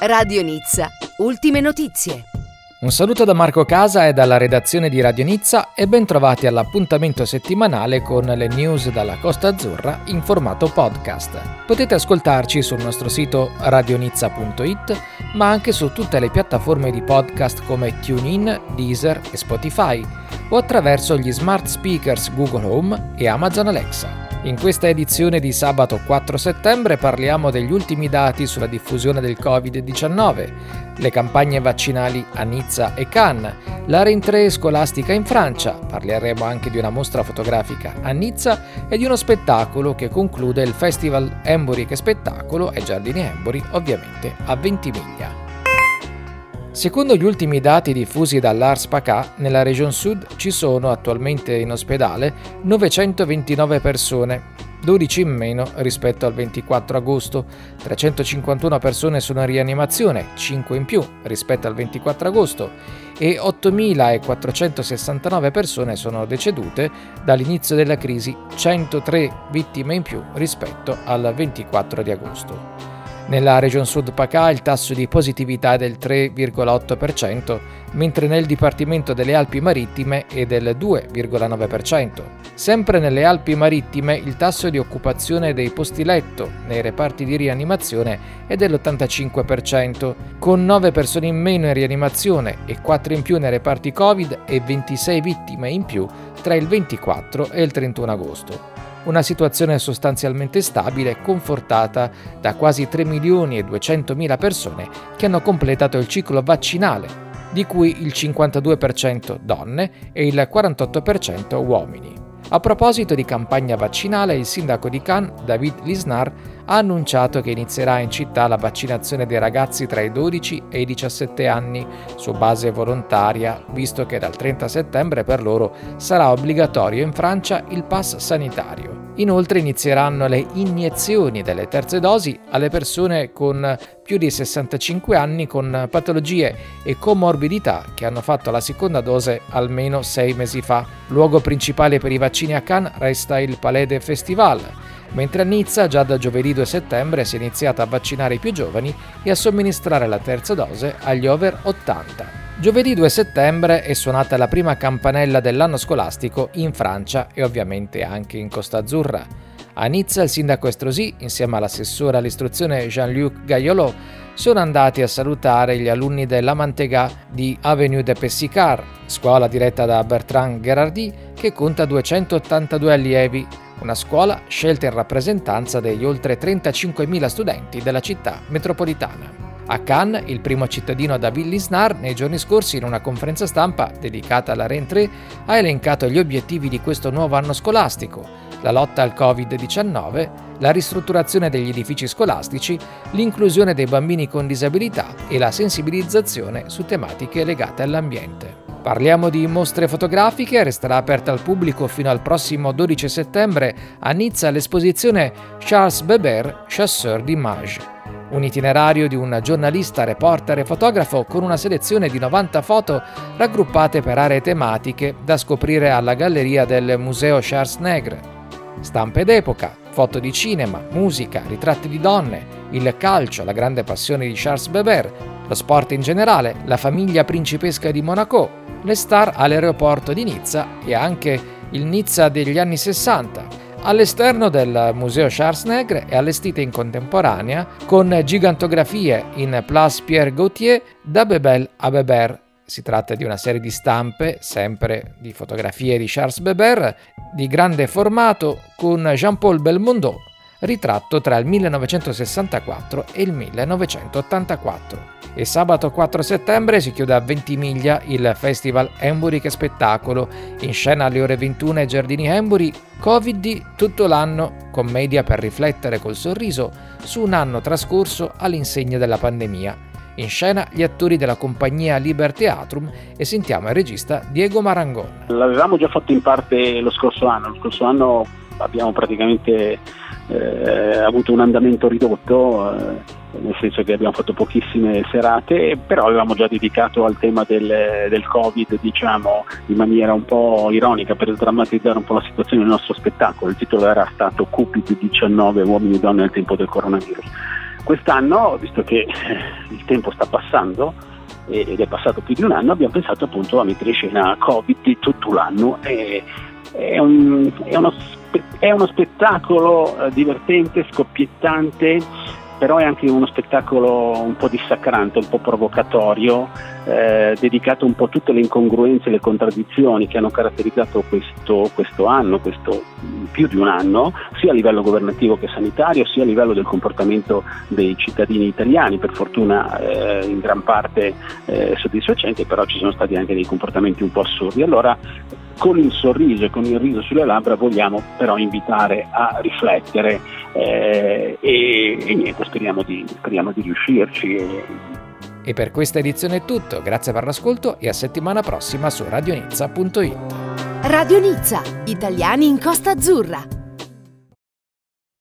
Radio Nizza, ultime notizie. Un saluto da Marco Casa e dalla redazione di Radio Nizza e ben trovati all'appuntamento settimanale con le news dalla Costa Azzurra in formato podcast. Potete ascoltarci sul nostro sito radionizza.it, ma anche su tutte le piattaforme di podcast come TuneIn, Deezer e Spotify, o attraverso gli smart speakers Google Home e Amazon Alexa. In questa edizione di sabato 4 settembre parliamo degli ultimi dati sulla diffusione del Covid-19, le campagne vaccinali a Nizza e Cannes, la rentrée scolastica in Francia, parleremo anche di una mostra fotografica a Nizza e di uno spettacolo che conclude il Festival Embori che spettacolo ai Giardini Embori, ovviamente a Ventimiglia. Secondo gli ultimi dati diffusi dall'Ars PACA, nella Regione Sud ci sono attualmente in ospedale 929 persone, 12 in meno rispetto al 24 agosto, 351 persone sono in rianimazione, 5 in più rispetto al 24 agosto e 8.469 persone sono decedute dall'inizio della crisi, 103 vittime in più rispetto al 24 di agosto. Nella regione Sud Pacà il tasso di positività è del 3,8%, mentre nel Dipartimento delle Alpi Marittime è del 2,9%. Sempre nelle Alpi Marittime il tasso di occupazione dei posti letto nei reparti di rianimazione è dell'85%, con 9 persone in meno in rianimazione e 4 in più nei reparti Covid e 26 vittime in più tra il 24 e il 31 agosto una situazione sostanzialmente stabile confortata da quasi 3 milioni e 200 mila persone che hanno completato il ciclo vaccinale, di cui il 52% donne e il 48% uomini. A proposito di campagna vaccinale, il sindaco di Cannes, David Lisnar, ha annunciato che inizierà in città la vaccinazione dei ragazzi tra i 12 e i 17 anni su base volontaria, visto che dal 30 settembre per loro sarà obbligatorio in Francia il pass sanitario. Inoltre inizieranno le iniezioni delle terze dosi alle persone con più di 65 anni con patologie e comorbidità che hanno fatto la seconda dose almeno sei mesi fa. Luogo principale per i vaccini a Cannes resta il Palais des Festival, mentre a Nizza già da giovedì 2 settembre si è iniziato a vaccinare i più giovani e a somministrare la terza dose agli over 80. Giovedì 2 settembre è suonata la prima campanella dell'anno scolastico in Francia e ovviamente anche in Costa Azzurra. A Nizza il sindaco Estrosi, insieme all'assessore all'istruzione Jean-Luc Gaiolot, sono andati a salutare gli alunni della Mantega di Avenue de Pessicar, scuola diretta da Bertrand Gherardi, che conta 282 allievi, una scuola scelta in rappresentanza degli oltre 35.000 studenti della città metropolitana. A Cannes, il primo cittadino David Lisnar, nei giorni scorsi in una conferenza stampa dedicata alla Rentrée, ha elencato gli obiettivi di questo nuovo anno scolastico, la lotta al Covid-19, la ristrutturazione degli edifici scolastici, l'inclusione dei bambini con disabilità e la sensibilizzazione su tematiche legate all'ambiente. Parliamo di mostre fotografiche, resterà aperta al pubblico fino al prossimo 12 settembre a Nizza l'esposizione Charles Beber, Chasseur d'Images un itinerario di un giornalista, reporter e fotografo con una selezione di 90 foto raggruppate per aree tematiche da scoprire alla galleria del Museo Charles Negre. Stampe d'epoca, foto di cinema, musica, ritratti di donne, il calcio, la grande passione di Charles Beber, lo sport in generale, la famiglia principesca di Monaco, le star all'aeroporto di Nizza e anche il Nizza degli anni 60, All'esterno del Museo Charles Negre è allestita in contemporanea con gigantografie in Place Pierre Gauthier da Bebel a Beber. Si tratta di una serie di stampe, sempre di fotografie di Charles Beber, di grande formato con Jean-Paul Belmondo, ritratto tra il 1964 e il 1984 e sabato 4 settembre si chiude a Ventimiglia il festival Emburi che spettacolo, in scena alle ore 21 ai Giardini Emburi, Covid tutto l'anno, commedia per riflettere col sorriso su un anno trascorso all'insegna della pandemia. In scena gli attori della compagnia Liber Theatrum e sentiamo il regista Diego Marangon. L'avevamo già fatto in parte lo scorso anno, lo scorso anno abbiamo praticamente eh, avuto un andamento ridotto. Eh, nel senso che abbiamo fatto pochissime serate, però avevamo già dedicato al tema del, del Covid, diciamo, in maniera un po' ironica per drammatizzare un po' la situazione del nostro spettacolo. Il titolo era stato Cupid 19 uomini e donne nel tempo del coronavirus. quest'anno, visto che il tempo sta passando, ed è passato più di un anno, abbiamo pensato appunto a mettere in scena Covid tutto l'anno. E, è, un, è, uno, è, uno, spettacolo eh, divertente, scoppiettante, però è anche uno spettacolo un po' dissacrante, un po' provocatorio, eh, dedicato un po' a tutte le incongruenze e le contraddizioni che hanno caratterizzato questo, questo, anno, questo più di un anno, sia a livello governativo che sanitario, sia a livello del comportamento dei cittadini italiani, per fortuna eh, in gran parte eh, soddisfacenti, però ci sono stati anche dei comportamenti un po' assurdi. Allora con il sorriso e con il riso sulle labbra vogliamo però invitare a riflettere eh, e, e, niente, speriamo di, speriamo di riuscirci. E... e per questa edizione è tutto, grazie per l'ascolto e a settimana prossima su radionizza.it. Radio Nizza, italiani in Costa Azzurra.